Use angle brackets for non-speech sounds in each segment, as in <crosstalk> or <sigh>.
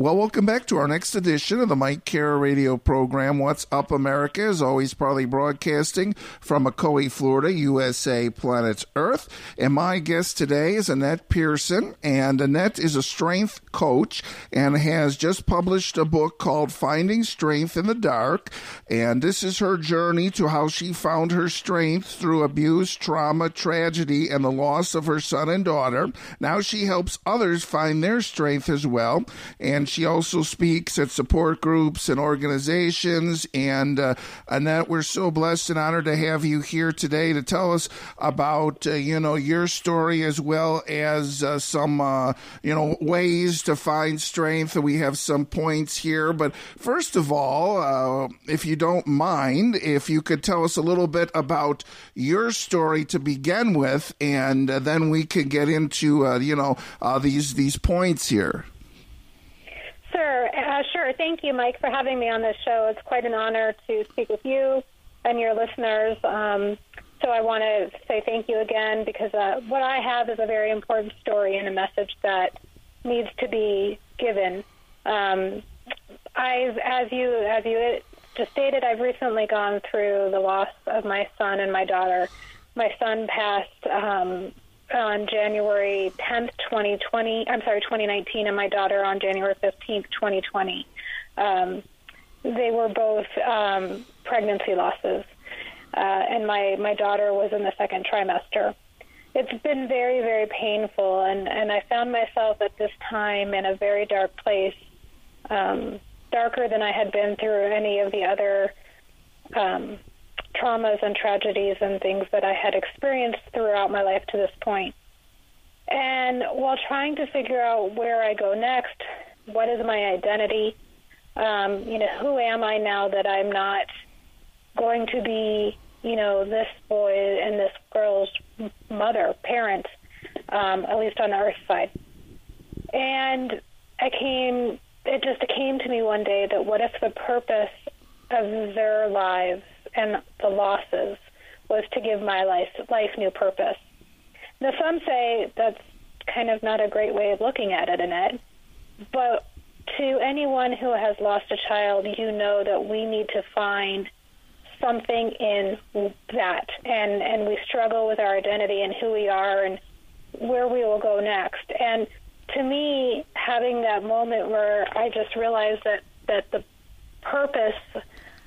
Well, welcome back to our next edition of the Mike Kara radio program, What's Up America, is always proudly broadcasting from Ocoee, Florida, USA, planet Earth. And my guest today is Annette Pearson, and Annette is a strength coach and has just published a book called Finding Strength in the Dark. And this is her journey to how she found her strength through abuse, trauma, tragedy, and the loss of her son and daughter. Now she helps others find their strength as well. And she also speaks at support groups and organizations. And uh, Annette, we're so blessed and honored to have you here today to tell us about uh, you know your story as well as uh, some uh, you know ways to find strength. We have some points here, but first of all, uh, if you don't mind, if you could tell us a little bit about your story to begin with, and uh, then we could get into you know these these points here. Sure, uh, sure. Thank you, Mike, for having me on this show. It's quite an honor to speak with you and your listeners. Um, so I want to say thank you again because uh, what I have is a very important story and a message that needs to be given. Um, I, as you as you just stated, I've recently gone through the loss of my son and my daughter. My son passed um, on January 10th, 2020. I'm sorry, 2019, and my daughter on January 15th, 2020. Um, they were both um, pregnancy losses, uh, and my my daughter was in the second trimester. It's been very very painful, and and I found myself at this time in a very dark place, um, darker than I had been through any of the other um, traumas and tragedies and things that I had experienced throughout my life to this point. And while trying to figure out where I go next, what is my identity? Um, you know, who am I now that I'm not going to be, you know, this boy and this girl's mother, parent, um, at least on the earth side. And I came, it just came to me one day that what if the purpose of their lives and the losses was to give my life life new purpose. Now some say that's kind of not a great way of looking at it, Annette. But to anyone who has lost a child, you know that we need to find something in that, and and we struggle with our identity and who we are and where we will go next. And to me, having that moment where I just realized that that the purpose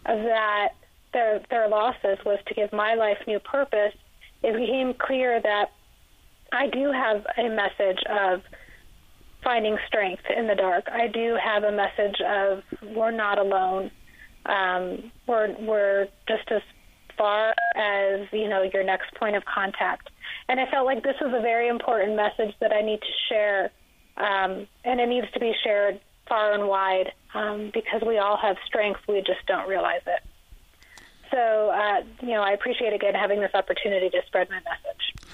of that their their losses was to give my life new purpose, it became clear that I do have a message of finding strength in the dark. I do have a message of we're not alone. Um, we're we're just as far as you know your next point of contact. And I felt like this was a very important message that I need to share, um, and it needs to be shared far and wide um, because we all have strength. We just don't realize it. So, uh, you know, I appreciate again having this opportunity to spread my message.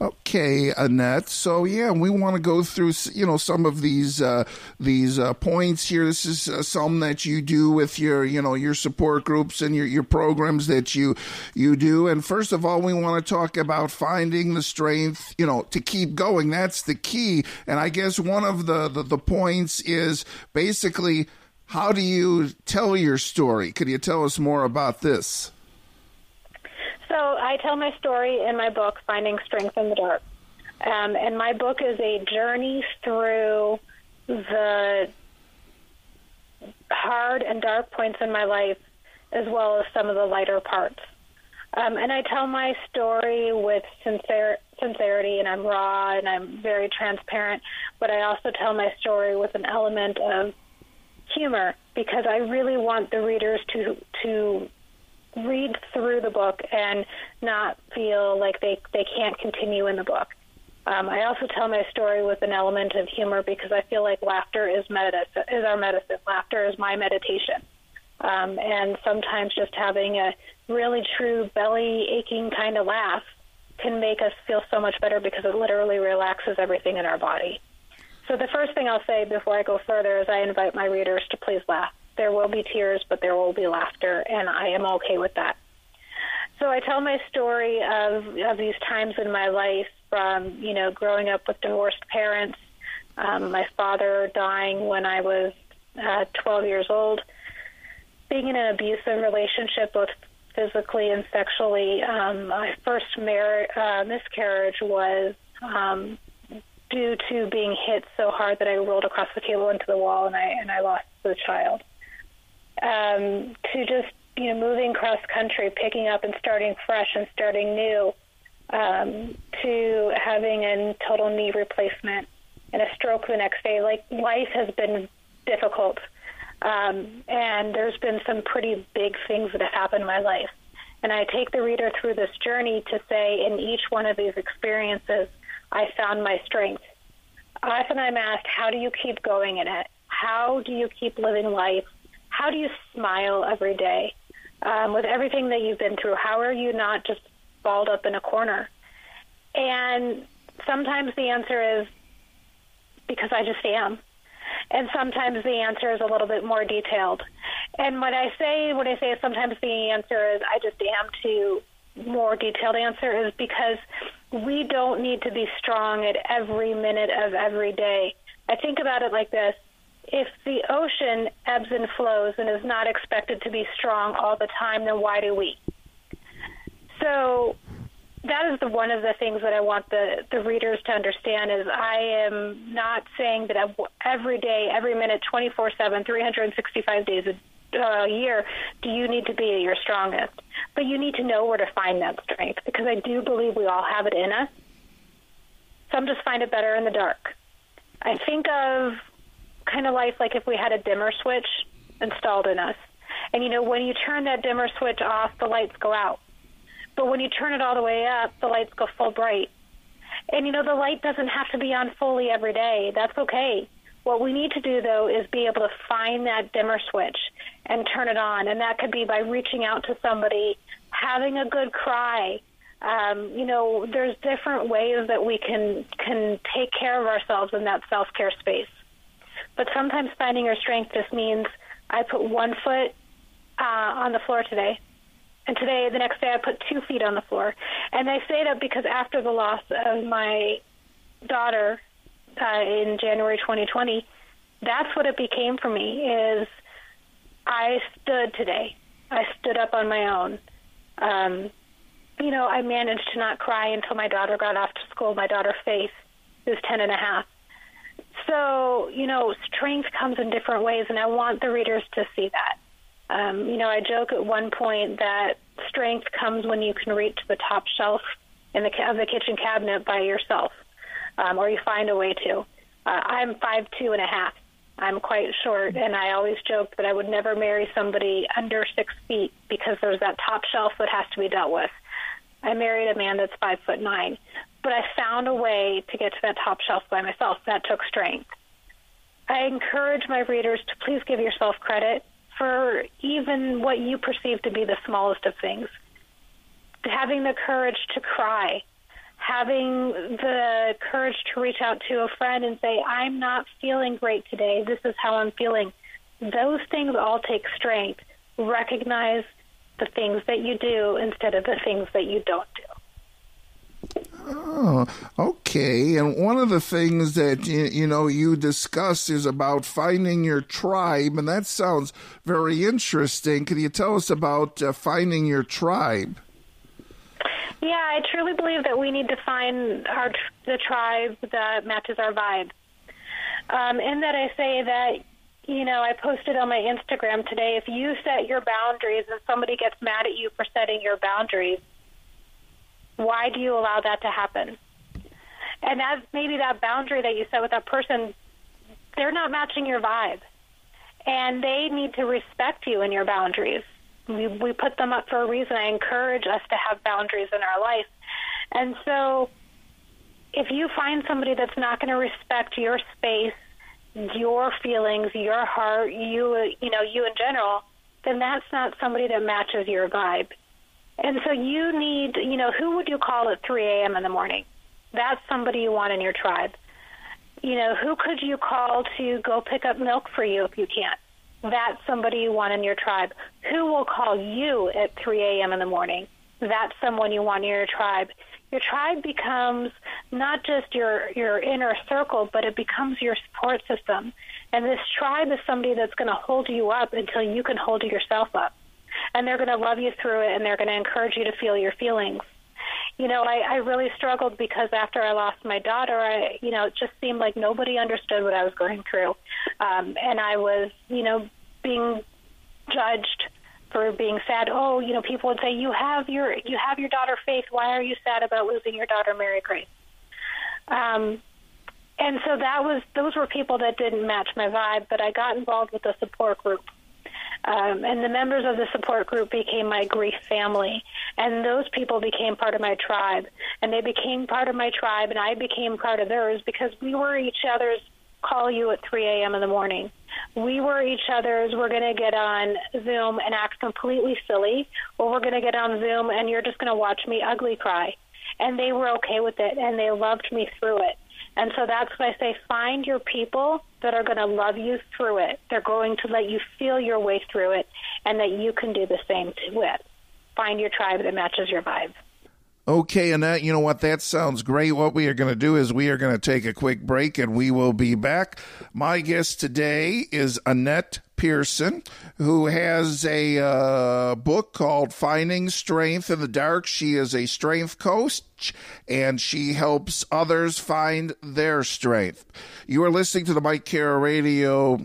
Okay, Annette. So yeah, we want to go through you know some of these uh, these uh, points here. This is uh, some that you do with your you know your support groups and your your programs that you you do. And first of all, we want to talk about finding the strength you know to keep going. That's the key. And I guess one of the the, the points is basically how do you tell your story? Could you tell us more about this? So I tell my story in my book, Finding Strength in the Dark. Um, and my book is a journey through the hard and dark points in my life, as well as some of the lighter parts. Um, and I tell my story with sincerity, and I'm raw and I'm very transparent. But I also tell my story with an element of humor because I really want the readers to to read through the book and not feel like they they can't continue in the book. Um, I also tell my story with an element of humor because I feel like laughter is medicine, is our medicine. Laughter is my meditation. Um, and sometimes just having a really true belly aching kind of laugh can make us feel so much better because it literally relaxes everything in our body. So the first thing I'll say before I go further is I invite my readers to please laugh. There will be tears, but there will be laughter, and I am okay with that. So I tell my story of, of these times in my life from, you know, growing up with divorced parents, Um, my father dying when I was uh, 12 years old, being in an abusive relationship, both physically and sexually. Um, my first mar- uh, miscarriage was um, due to being hit so hard that I rolled across the table into the wall and I and I lost the child. Um, to just you know moving cross country, picking up and starting fresh and starting new, um, to having a total knee replacement and a stroke the next day. Like life has been difficult, um, and there's been some pretty big things that have happened in my life. And I take the reader through this journey to say, in each one of these experiences, I found my strength. Often I'm asked, how do you keep going in it? How do you keep living life? How do you smile every day? Um, with everything that you've been through, how are you not just balled up in a corner? And sometimes the answer is because I just am. And sometimes the answer is a little bit more detailed. And when I say when I say sometimes the answer is I just am to more detailed answer is because we don't need to be strong at every minute of every day. I think about it like this. If the ocean ebbs and flows and is not expected to be strong all the time, then why do we? So that is the one of the things that I want the the readers to understand is I am not saying that every day, every minute, 24/7, 365 days a uh, year do you need to be your strongest. But you need to know where to find that strength because I do believe we all have it in us. Some just find it better in the dark. I think of kind of life like if we had a dimmer switch installed in us. And you know, when you turn that dimmer switch off, the lights go out but when you turn it all the way up, the lights go full bright. And you know, the light doesn't have to be on fully every day. That's okay. What we need to do though is be able to find that dimmer switch and turn it on. And that could be by reaching out to somebody, having a good cry. Um, you know, there's different ways that we can can take care of ourselves in that self care space. But sometimes finding your strength just means I put one foot uh, on the floor today and today, the next day, I put two feet on the floor. And I say that because after the loss of my daughter uh, in January 2020, that's what it became for me. Is I stood today. I stood up on my own. Um, you know, I managed to not cry until my daughter got off to school. My daughter Faith, who's ten and a half. So, you know, strength comes in different ways, and I want the readers to see that. Um, you know, I joke at one point that strength comes when you can reach the top shelf in the of the kitchen cabinet by yourself, um, or you find a way to. Uh, I'm five two and a half. I'm quite short, and I always joke that I would never marry somebody under six feet because there's that top shelf that has to be dealt with. I married a man that's five foot nine, but I found a way to get to that top shelf by myself. That took strength. I encourage my readers to please give yourself credit for even what you perceive to be the smallest of things. Having the courage to cry, having the courage to reach out to a friend and say, I'm not feeling great today. This is how I'm feeling. Those things all take strength. Recognize the things that you do instead of the things that you don't do. Oh, okay. And one of the things that you, know you discuss is about finding your tribe, and that sounds very interesting. Can you tell us about uh, finding your tribe? Yeah, I truly believe that we need to find our the tribe that matches our vibe. Um, in that, I say that you know I posted on my Instagram today. If you set your boundaries and somebody gets mad at you for setting your boundaries why do you allow that to happen? And as maybe that boundary that you set with that person, they're not matching your vibe. And they need to respect you and your boundaries. We, we put them up for a reason. I encourage us to have boundaries in our life. And so if you find somebody that's not going to respect your space, your feelings, your heart, you you know, you in general, then that's not somebody that matches your vibe. And so you need, you know, who would you call at 3 a.m. in the morning? That's somebody you want in your tribe. You know, who could you call to go pick up milk for you if you can't? That's somebody you want in your tribe. Who will call you at 3 a.m. in the morning? That's someone you want in your tribe. Your tribe becomes not just your your inner circle, but it becomes your support system. And this tribe is somebody that's going to hold you up until you can hold yourself up. And they're going to love you through it and they're going to encourage you to feel your feelings. You know, I, I really struggled because after I lost my daughter, I, you know, it just seemed like nobody understood what I was going through. Um, and I was, you know, being judged for being sad. Oh, you know, people would say, "You have your you have your daughter Faith. Why are you sad about losing your daughter Mary Grace?" Um, and so that was those were people that didn't match my vibe. But I got involved with a support group, um, and the members of the support group became my grief family, and those people became part of my tribe, and they became part of my tribe, and I became part of theirs because we were each other's call you at 3 a.m. in the morning. We were each other's. We're going to get on Zoom and act completely silly, or we're going to get on Zoom and you're just going to watch me ugly cry. And they were okay with it, and they loved me through it. And so that's why I say find your people that are going to love you through it. They're going to let you feel your way through it, and that you can do the same it. Find your tribe that matches your vibe. Okay, Annette, you know what? That sounds great. What we are going to do is we are going to take a quick break and we will be back. My guest today is Annette Pearson, who has a uh, book called Finding Strength in the Dark. She is a strength coach and she helps others find their strength. You are listening to the Mike Kara Radio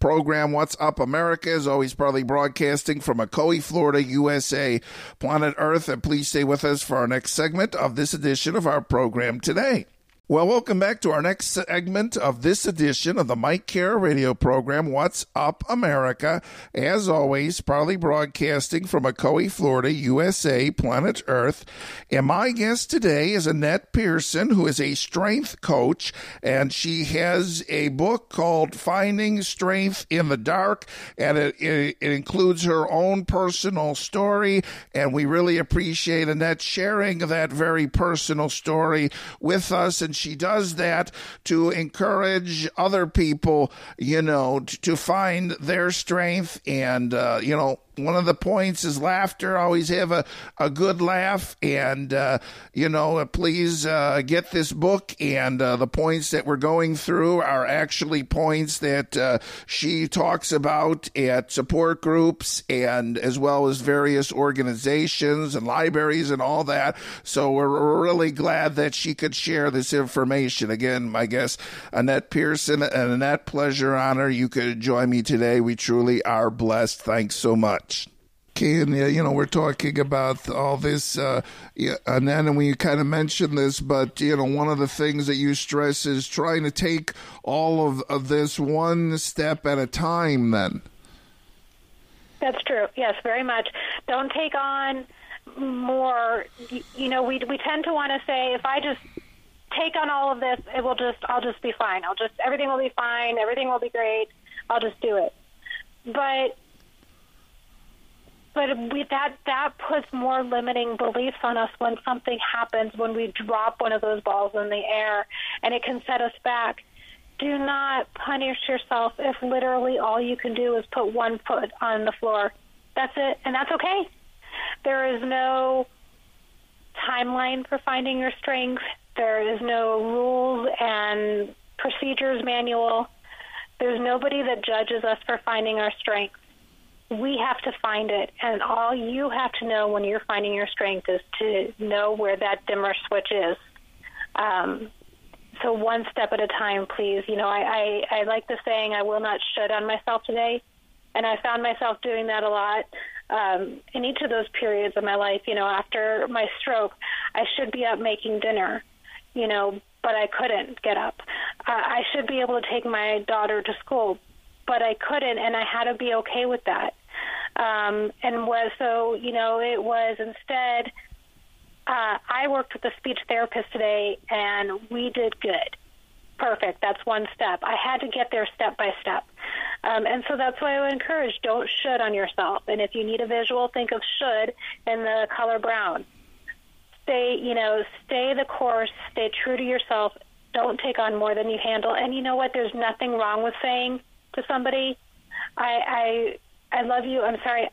program What's Up America is always proudly broadcasting from Ocoee, Florida, USA, planet Earth. And please stay with us for our next segment of this edition of our program today. Well, welcome back to our next segment of this edition of the Mike Kara radio program, What's Up America. As always, proudly broadcasting from Ocoee, Florida, USA, planet Earth. And my guest today is Annette Pearson, who is a strength coach, and she has a book called Finding Strength in the Dark, and it, it, it includes her own personal story. And we really appreciate Annette sharing that very personal story with us. And she does that to encourage other people, you know, to find their strength and, uh, you know, one of the points is laughter. Always have a, a good laugh. And, uh, you know, please uh, get this book. And uh, the points that we're going through are actually points that uh, she talks about at support groups and as well as various organizations and libraries and all that. So we're really glad that she could share this information. Again, my guest, Annette Pearson, and Annette, pleasure, honor. You could join me today. We truly are blessed. Thanks so much much. And you know, we're talking about all this, uh, and then we kind of mentioned this, but you know, one of the things that you stress is trying to take all of, of this one step at a time. Then that's true. Yes, very much. Don't take on more. You know, we we tend to want to say, if I just take on all of this, it will just, I'll just be fine. I'll just, everything will be fine. Everything will be great. I'll just do it. But but we, that that puts more limiting beliefs on us when something happens when we drop one of those balls in the air and it can set us back. Do not punish yourself if literally all you can do is put one foot on the floor. That's it and that's okay. There is no timeline for finding your strength. There is no rules and procedures manual. There's nobody that judges us for finding our strength we have to find it. And all you have to know when you're finding your strength is to know where that dimmer switch is. Um, so one step at a time, please. You know, I, I, I like the saying, I will not shut on myself today. And I found myself doing that a lot um, in each of those periods of my life. You know, after my stroke, I should be up making dinner, you know, but I couldn't get up. Uh, I should be able to take my daughter to school, but I couldn't, and I had to be okay with that. Um, and was so, you know, it was instead. Uh, I worked with a speech therapist today, and we did good. Perfect. That's one step. I had to get there step by step. Um, and so that's why I would encourage don't should on yourself. And if you need a visual, think of should in the color brown. Stay, you know, stay the course, stay true to yourself. Don't take on more than you handle. And you know what? There's nothing wrong with saying, to somebody, I, I, I love you. I'm sorry,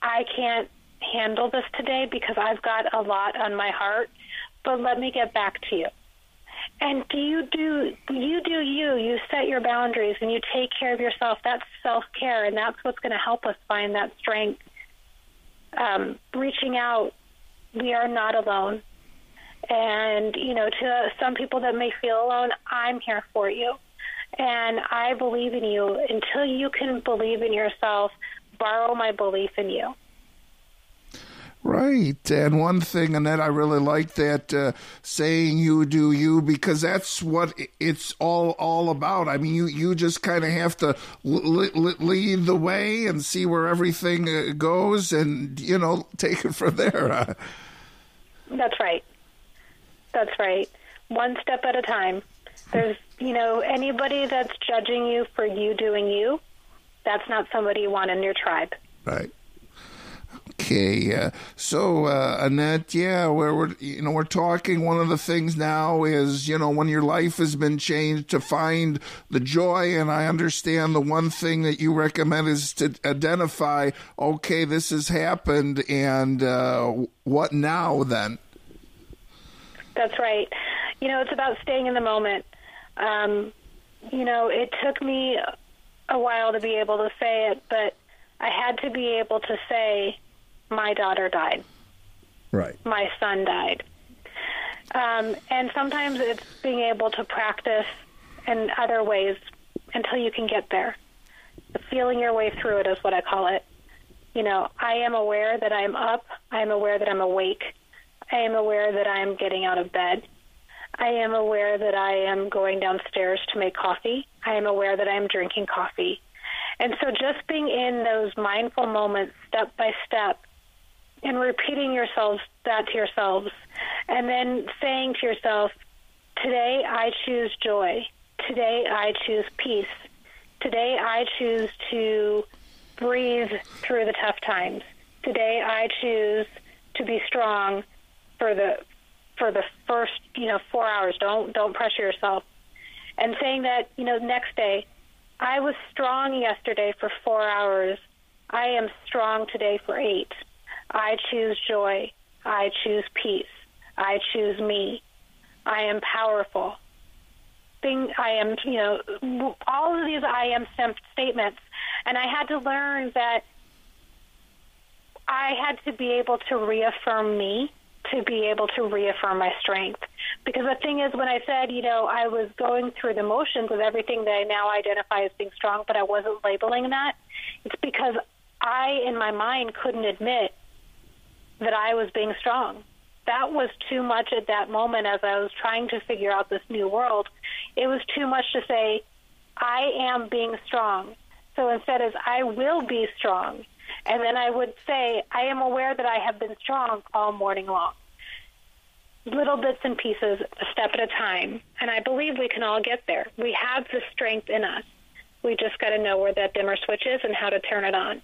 I can't handle this today because I've got a lot on my heart. but let me get back to you. And do you do you do you? You set your boundaries and you take care of yourself. That's self care, and that's what's going to help us find that strength. Um, reaching out, we are not alone. And you know, to some people that may feel alone, I'm here for you, and I believe in you. Until you can believe in yourself, borrow my belief in you. Right. And one thing, Annette, I really like that uh, saying you do you because that's what it's all all about. I mean, you, you just kind of have to lead the way and see where everything uh, goes and, you know, <laughs> take it from there. That's right. That's right. One step at a time. There's, you know, anybody that's judging you for you doing you, that's not somebody you want in your tribe. Right. Okay, uh, so uh, Annette, yeah, we're, we're you know we're talking. One of the things now is you know when your life has been changed to find the joy, and I understand the one thing that you recommend is to identify. Okay, this has happened, and uh, what now then? That's right. You know, it's about staying in the moment. Um, you know, it took me a while to be able to say it, but I had to be able to say my daughter died. Right. My son died. Um, and sometimes it's being able to practice in other ways until you can get there. Feeling your way through it is what I call it. You know, I am aware that I'm up. I am aware that I'm awake. I am aware that I am getting out of bed. I am aware that I am going downstairs to make coffee. I am aware that I am drinking coffee. And so just being in those mindful moments step by step and repeating yourselves that to yourselves and then saying to yourself today i choose joy today i choose peace today i choose to breathe through the tough times today i choose to be strong for the for the first you know 4 hours don't don't pressure yourself and saying that you know next day i was strong yesterday for 4 hours i am strong today for 8 I choose joy. I choose peace. I choose me. I am powerful. Thing I am, you know, all of these I am statements, and I had to learn that I had to be able to reaffirm me to be able to reaffirm my strength. Because the thing is, when I said, you know, I was going through the motions of everything that I now identify as being strong, but I wasn't labeling that, it's because I, in my mind, couldn't admit that I was being strong. That was too much at that moment as I was trying to figure out this new world. It was too much to say, I am being strong. So instead, as I will be strong. And then I would say, I am aware that I have been strong all morning long. Little bits and pieces, a step at a time. And I believe we can all get there. We have the strength in us. We just got to know where that dimmer switch is and how to turn it on.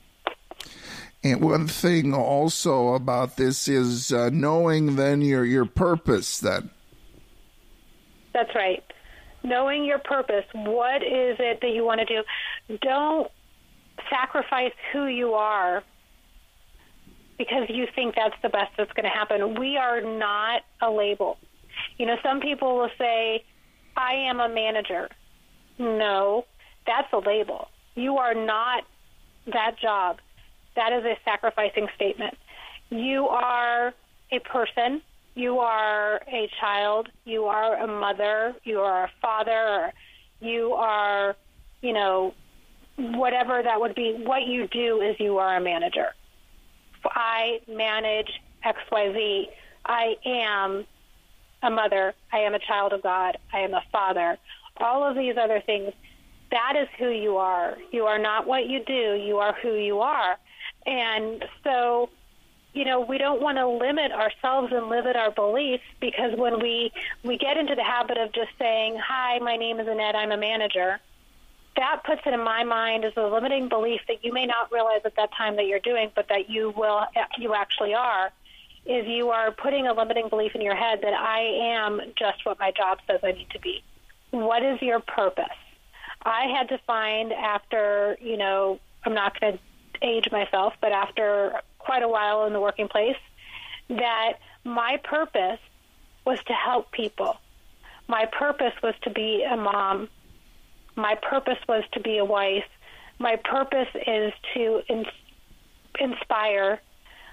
And one thing also about this is uh, knowing then your your purpose. Then that's right. Knowing your purpose. What is it that you want to do? Don't sacrifice who you are because you think that's the best that's going to happen. We are not a label. You know, some people will say, "I am a manager." No, that's a label. You are not that job that is a sacrificing statement. You are a person, you are a child, you are a mother, you are a father, you are, you know, whatever that would be. What you do is you are a manager. I manage XYZ. I am a mother. I am a child of God. I am a father. All of these other things. That is who you are. You are not what you do. You are who you are. And so, you know, we don't want to limit ourselves and limit our beliefs because when we we get into the habit of just saying, "Hi, my name is Annette. I'm a manager," that puts it in my mind as a limiting belief that you may not realize at that time that you're doing, but that you will you actually are. Is you are putting a limiting belief in your head that I am just what my job says I need to be. What is your purpose? I had to find after, you know, I'm not going to age myself, but after quite a while in the working place, that my purpose was to help people. My purpose was to be a mom. My purpose was to be a wife. My purpose is to in- inspire.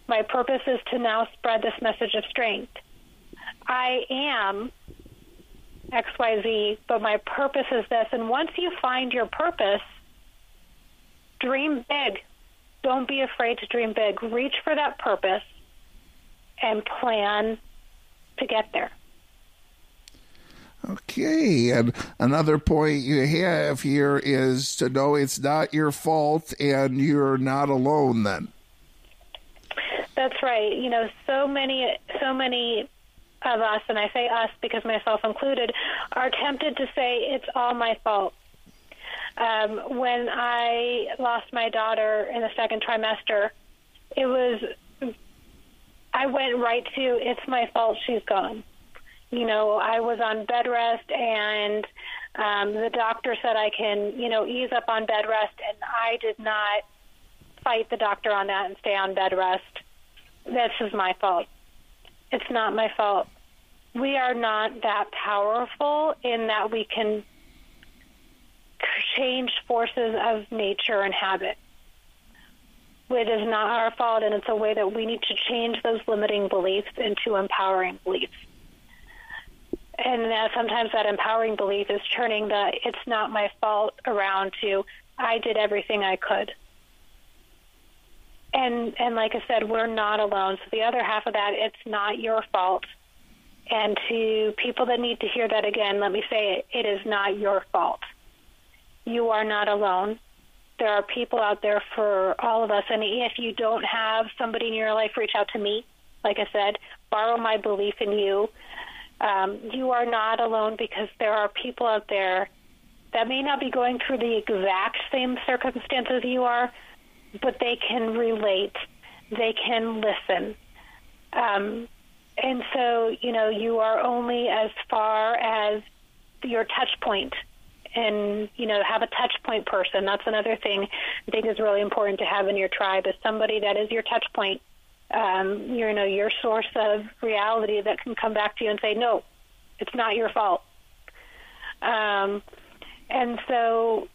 My purpose is to now spread this message of strength. I am XYZ, but my purpose is this. And once you find your purpose, dream big. Don't be afraid to dream big. Reach for that purpose and plan to get there. Okay, and another point you have here is to know it's not your fault and you're not alone then. That's right. You know, so many so many of us and I say us because myself included are tempted to say it's all my fault. Um, when I lost my daughter in the second trimester, it was I went right to it's my fault she's gone you know, I was on bed rest and um, the doctor said I can, you know, ease up on bed rest, and I did not fight the doctor on that and stay on bed rest. This is my fault. It's not my fault. We are not that powerful in that we can change forces of nature and habit. It is not our fault, and it's a way that we need to change those limiting beliefs into empowering beliefs and that sometimes that empowering belief is turning the it's not my fault around to I did everything I could. And and like I said, we're not alone. So the other half of that, it's not your fault. And to people that need to hear that again, let me say it, it is not your fault. You are not alone. There are people out there for all of us. And if you don't have somebody in your life, reach out to me. Like I said, borrow my belief in you um, you are not alone because there are people out there that may not be going through the exact same circumstances you are, but they can relate, they can listen. Um, and so, you know, you are only as far as your touch point and you know have a touch point person. That's another thing i think is really important to have in your tribe is somebody that is your touch point um, you know your source of reality that can come back to you and say, no, it's not your fault. Um, and so,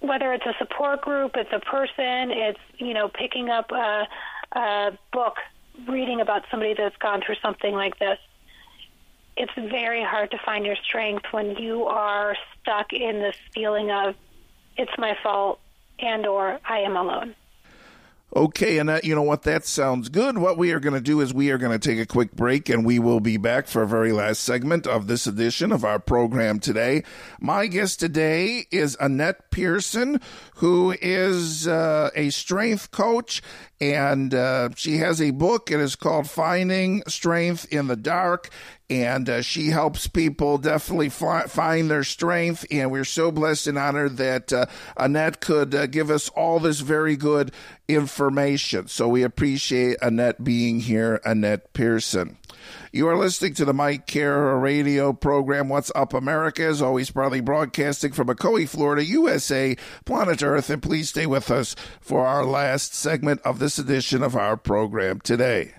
whether it's a support group, it's a person, it's you know picking up a, a book, reading about somebody that's gone through something like this. It's very hard to find your strength when you are stuck in this feeling of it's my fault and or I am alone. Okay, and that, you know what? That sounds good. What we are going to do is we are going to take a quick break and we will be back for a very last segment of this edition of our program today. My guest today is Annette Pearson, who is uh, a strength coach and uh, she has a book. It is called Finding Strength in the Dark, and uh, she helps people definitely fi- find their strength. And we're so blessed and honored that uh, Annette could uh, give us all this very good information. So we appreciate Annette being here, Annette Pearson. You are listening to the Mike Kara radio program, What's Up America, is always, proudly broadcasting from Ocoee, Florida, USA, planet Earth. And please stay with us for our last segment of this edition of our program today.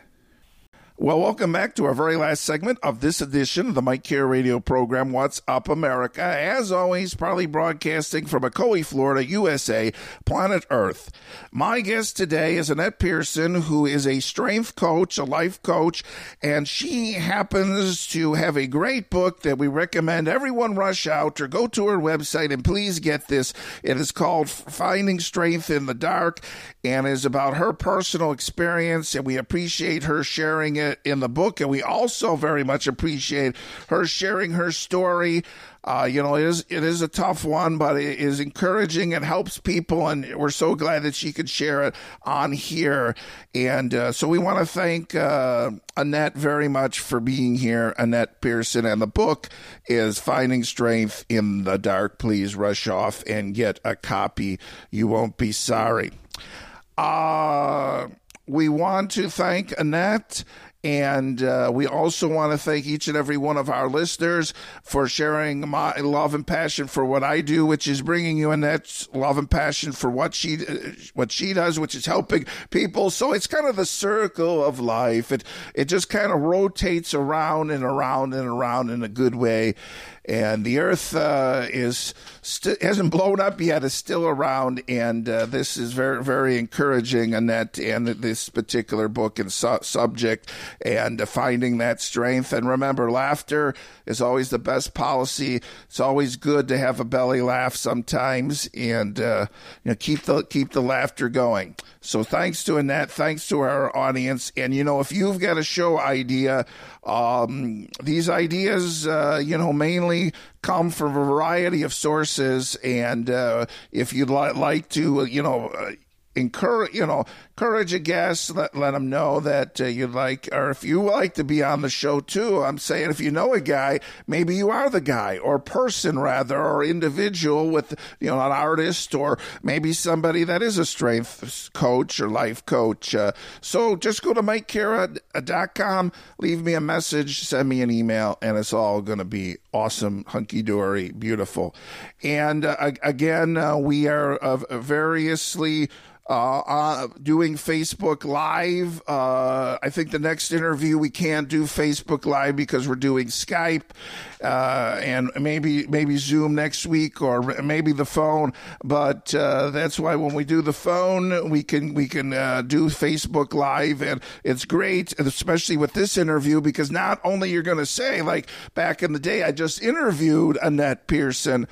Well, welcome back to our very last segment of this edition of the Mike Kara Radio program, What's Up America. As always, proudly broadcasting from Ocoee, Florida, USA, planet Earth. My guest today is Annette Pearson, who is a strength coach, a life coach, and she happens to have a great book that we recommend everyone rush out or go to her website and please get this. It is called Finding Strength in the Dark and is about her personal experience, and we appreciate her sharing it in the book, and we also very much appreciate her sharing her story. Uh, you know, it is it is a tough one, but it is encouraging. It helps people, and we're so glad that she could share it on here. And uh, so we want to thank uh, Annette very much for being here, Annette Pearson. And the book is Finding Strength in the Dark. Please rush off and get a copy. You won't be sorry. Uh, we want to thank Annette And uh, we also want to thank each and every one of our listeners for sharing my love and passion for what I do, which is bringing you Annette's love and passion for what she uh, what she does, which is helping people. So it's kind of the circle of life. It it just kind of rotates around and around and around in a good way and the Earth uh, is st- hasn't blown up yet; is still around, and uh, this is very very encouraging. Annette and this particular book and su- subject, and uh, finding that strength. And remember, laughter is always the best policy. It's always good to have a belly laugh sometimes, and uh, you know keep the keep the laughter going. So thanks to Annette, thanks to our audience, and you know if you've got a show idea um, these ideas, uh, you know, mainly come from a variety of sources. And uh, if you'd li- like to, uh, you know, uh, encourage, you know, encourage a guest, let, let them know that uh, you'd like, or if you like to be on the show too, I'm saying if you know a guy, maybe you are the guy or person rather, or individual with, you know, an artist or maybe somebody that is a strength coach or life coach. Uh, so just go to mikekara.com, leave me a message, send me an email, and it's all going to be awesome, hunky dory, beautiful. And uh, again, uh, we are variously uh, uh, doing Facebook Live. Uh, I think the next interview we can't do Facebook Live because we're doing Skype uh, and maybe maybe Zoom next week or maybe the phone. But uh, that's why when we do the phone, we can we can uh, do Facebook Live, and it's great, especially with this interview because not only you're going to say like back in the day, I just interviewed Annette Pearson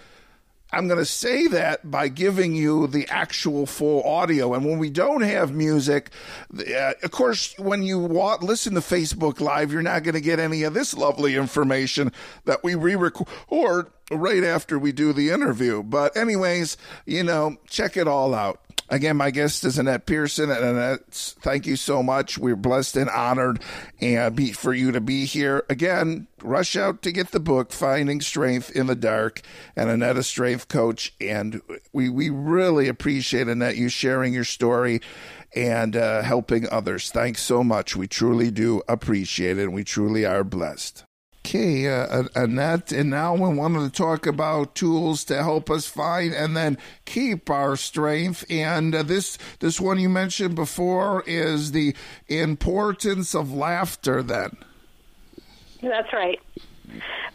I'm going to say that by giving you the actual full audio. And when we don't have music, uh, of course, when you listen to Facebook Live, you're not going to get any of this lovely information that we re record or right after we do the interview. But, anyways, you know, check it all out. Again, my guest is Annette Pearson, and Annette, thank you so much. We're blessed and honored and be, for you to be here. Again, rush out to get the book, Finding Strength in the Dark, and Annette, a strength coach. And we, we really appreciate, Annette, you sharing your story and uh, helping others. Thanks so much. We truly do appreciate it, and we truly are blessed. Okay, uh, Annette, and now we wanted to talk about tools to help us find and then keep our strength. And uh, this this one you mentioned before is the importance of laughter. Then that's right.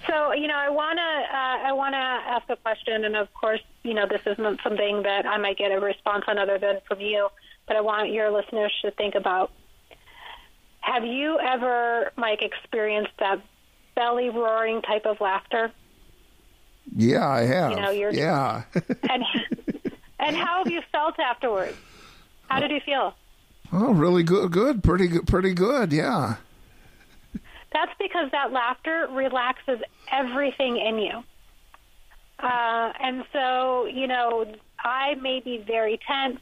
So you know, I wanna uh, I wanna ask a question, and of course, you know, this isn't something that I might get a response on other than from you, but I want your listeners to think about. Have you ever, Mike, experienced that belly roaring type of laughter? Yeah, I have. You know, you're, yeah. <laughs> and and how have you felt afterwards? How did you feel? Oh, really good. Good. Pretty good. Pretty good. Yeah. That's because that laughter relaxes everything in you. Uh, and so, you know, I may be very tense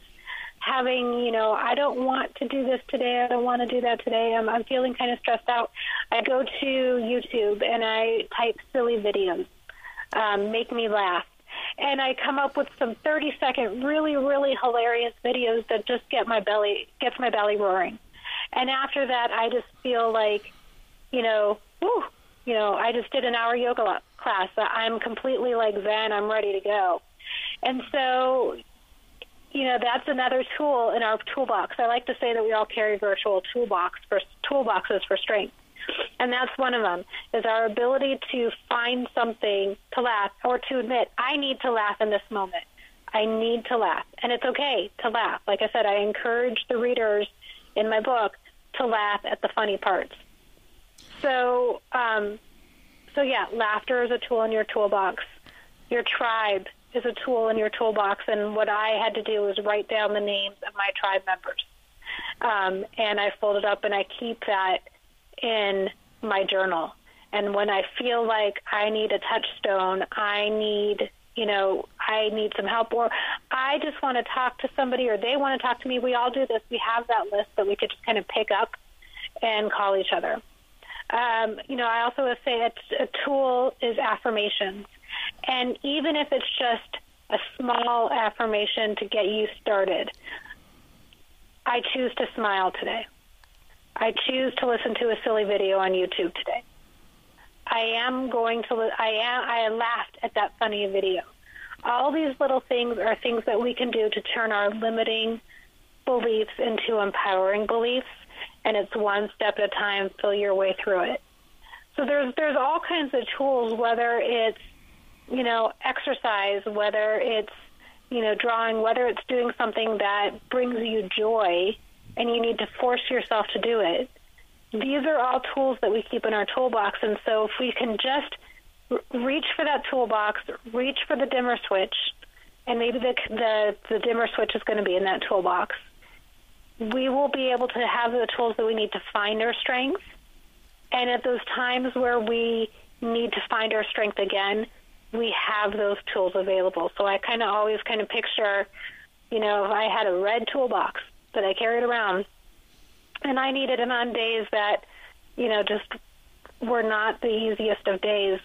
having, you know, I don't want to do this today. I don't want to do that today. I'm, I'm feeling kind of stressed out. I go to YouTube and I type silly videos, um, make me laugh. And I come up with some 30 second, really, really hilarious videos that just get my belly, gets my belly roaring. And after that, I just feel like, you know, whew, you know, I just did an hour yoga class. I'm completely like zen. I'm ready to go. And so, you know, that's another tool in our toolbox. I like to say that we all carry virtual toolbox for toolboxes for strength. And that's one of them is our ability to find something to laugh or to admit, I need to laugh in this moment. I need to laugh. And it's okay to laugh. Like I said, I encourage the readers in my book to laugh at the funny parts. So, um, so yeah, laughter is a tool in your toolbox. Your tribe is a tool in your toolbox. And what I had to do was write down the names of my tribe members. Um, and I fold it up and I keep that in my journal. And when I feel like I need a touchstone, I need, you know, I need some help, or I just want to talk to somebody, or they want to talk to me, we all do this. We have that list that we could just kind of pick up and call each other. Um, you know, I also would say a, a tool is affirmations. And even if it's just a small affirmation to get you started, I choose to smile today. I choose to listen to a silly video on YouTube today. I am going to. I am. I laughed at that funny video. All these little things are things that we can do to turn our limiting beliefs into empowering beliefs, and it's one step at a time. Feel your way through it. So there's there's all kinds of tools, whether it's you know exercise, whether it's you know drawing, whether it's doing something that brings you joy, and you need to force yourself to do it. These are all tools that we keep in our toolbox, and so if we can just reach for that toolbox, reach for the dimmer switch, and maybe the the, the dimmer switch is going to be in that toolbox. We will be able to have the tools that we need to find our strength. and at those times where we need to find our strength again, we have those tools available. So I kind of always kind of picture, you know, if I had a red toolbox that I carried around and I needed it on days that, you know, just were not the easiest of days,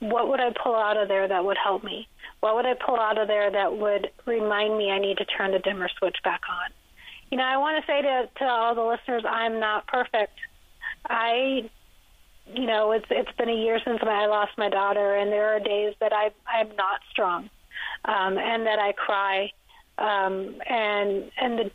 what would I pull out of there that would help me? What would I pull out of there that would remind me I need to turn the dimmer switch back on? You know, I want to say to, to all the listeners, I'm not perfect. I you know, it's it's been a year since I lost my daughter, and there are days that I I'm not strong, um, and that I cry, um, and and the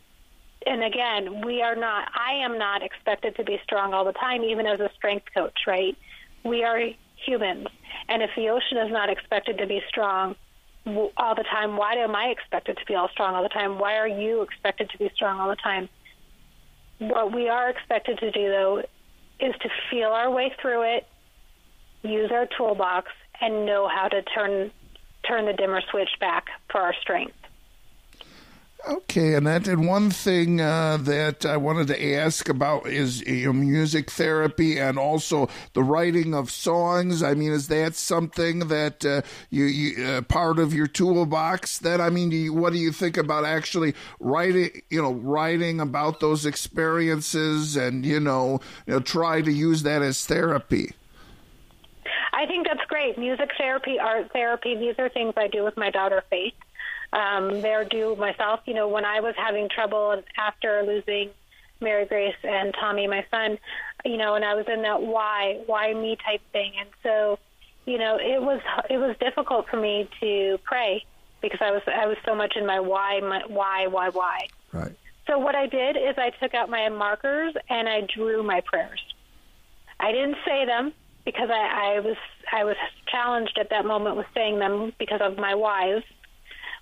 and again, we are not. I am not expected to be strong all the time, even as a strength coach. Right? We are humans, and if the ocean is not expected to be strong all the time, why am I expected to be all strong all the time? Why are you expected to be strong all the time? What we are expected to do, though, is to feel our way through it, use our toolbox, and know how to turn turn the dimmer switch back for our strength. Okay, Annette, and one thing uh, that I wanted to ask about is you know, music therapy and also the writing of songs. I mean, is that something that uh, you, you uh, part of your toolbox? That I mean, do you, what do you think about actually writing? You know, writing about those experiences and you know, you know, try to use that as therapy. I think that's great. Music therapy, art therapy, these are things I do with my daughter Faith um, they're due myself. You know, when I was having trouble after losing Mary Grace and Tommy, my son, you know, and I was in that why, why me type thing, and so, you know, it was it was difficult for me to pray because I was I was so much in my why, my why, why, why. Right. So what I did is I took out my markers and I drew my prayers. I didn't say them because I, I was I was challenged at that moment with saying them because of my whys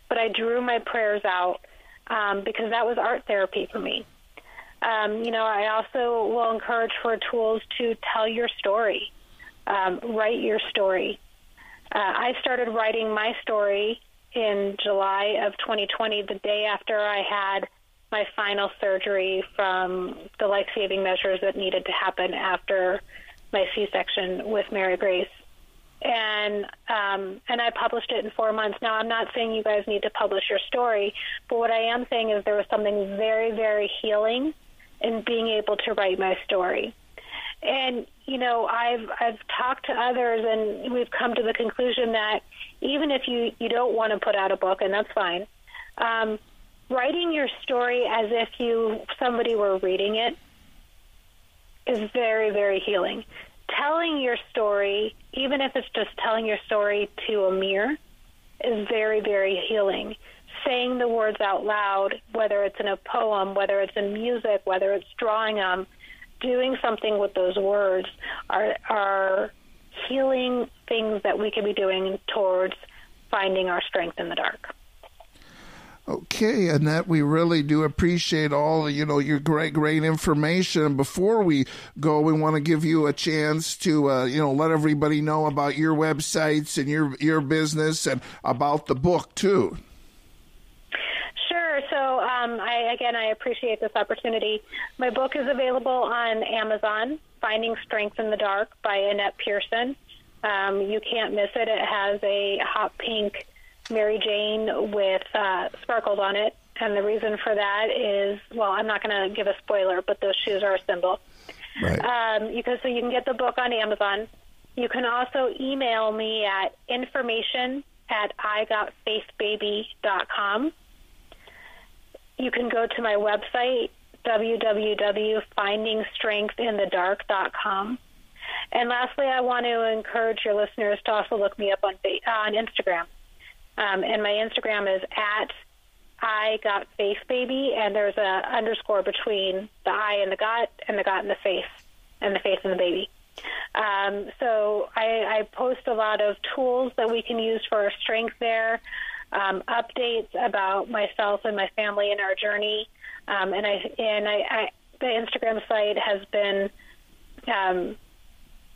but I drew my prayers out um, because that was art therapy for me. Um, you know, I also will encourage for tools to tell your story, um, write your story. Uh, I started writing my story in July of 2020, the day after I had my final surgery from the life saving measures that needed to happen after my C section with Mary Grace and um, and I published it in four months. Now I'm not saying you guys need to publish your story, but what I am saying is there was something very very healing in being able to write my story. And you know I've I've talked to others and we've come to the conclusion that even if you you don't want to put out a book and that's fine, um, writing your story as if you somebody were reading it is very very healing telling your story, even if it's just telling your story to a mirror, is very, very healing. Saying the words out loud, whether it's in a poem, whether it's in music, whether it's drawing them, doing something with those words are are healing things that we can be doing towards finding our strength in the dark. Okay, Annette, we really do appreciate all you know your great, great information. Before we go, we want to give you a chance to uh, you know let everybody know about your websites and your your business and about the book too. Sure. So, um, I again, I appreciate this opportunity. My book is available on Amazon. Finding Strength in the Dark by Annette Pearson. Um, you can't miss it. It has a hot pink Mary Jane with uh, sparkles on it. And the reason for that is, well, I'm not going to give a spoiler, but those shoes are a symbol. Right. Um, you can, so you can get the book on Amazon. You can also email me at information at igotfaithbaby.com. You can go to my website, www.findingstrengthinthedark.com. And lastly, I want to encourage your listeners to also look me up on on Instagram. Um, and my Instagram is at I got faith baby, and there's a underscore between the I and the got, and the got and the faith, and the faith and the baby. Um, so I, I post a lot of tools that we can use for our strength there, um, updates about myself and my family and our journey, um, and I and I, I the Instagram site has been, um,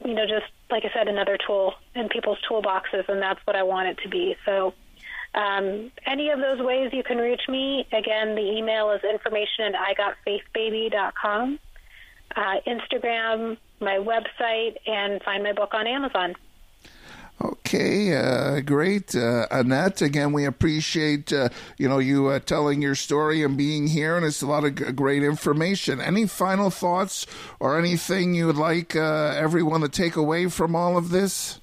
you know, just like I said, another tool in people's toolboxes, and that's what I want it to be. So. Um, any of those ways you can reach me. Again, the email is information at igotfaithbaby.com. Uh, Instagram, my website, and find my book on Amazon. Okay, uh, great, uh, Annette. Again, we appreciate uh, you know you uh, telling your story and being here, and it's a lot of g- great information. Any final thoughts or anything you would like uh, everyone to take away from all of this?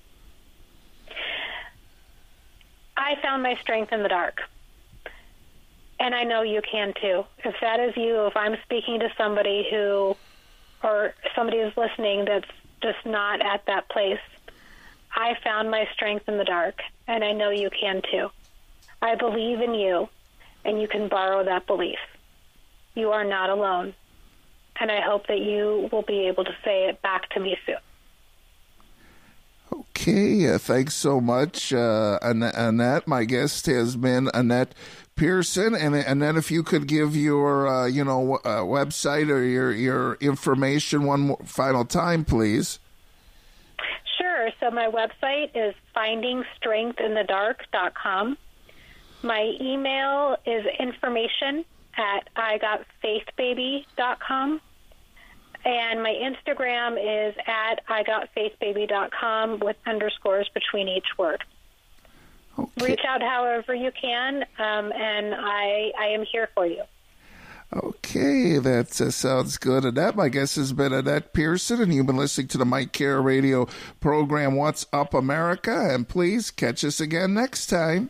I found my strength in the dark. And I know you can too. If that is you, if I'm speaking to somebody who, or somebody is listening that's just not at that place, I found my strength in the dark, and I know you can too. I believe in you, and you can borrow that belief. You are not alone. And I hope that you will be able to say it back to me soon. Okay, uh, thanks so much, uh, Annette. My guest has been Annette Pearson, and then if you could give your uh, you know uh, website or your your information one more, final time, please. Sure. So my website is findingstrengthinthedark.com. My email is information at igotfaithbaby.com. And my Instagram is at igotfaithbaby.com with underscores between each word. Okay. Reach out however you can, um, and I, I am here for you. Okay, that uh, sounds good. And that, my guess, has been Annette Pearson, and you've been listening to the Mike Kara Radio program, What's Up America. And please catch us again next time.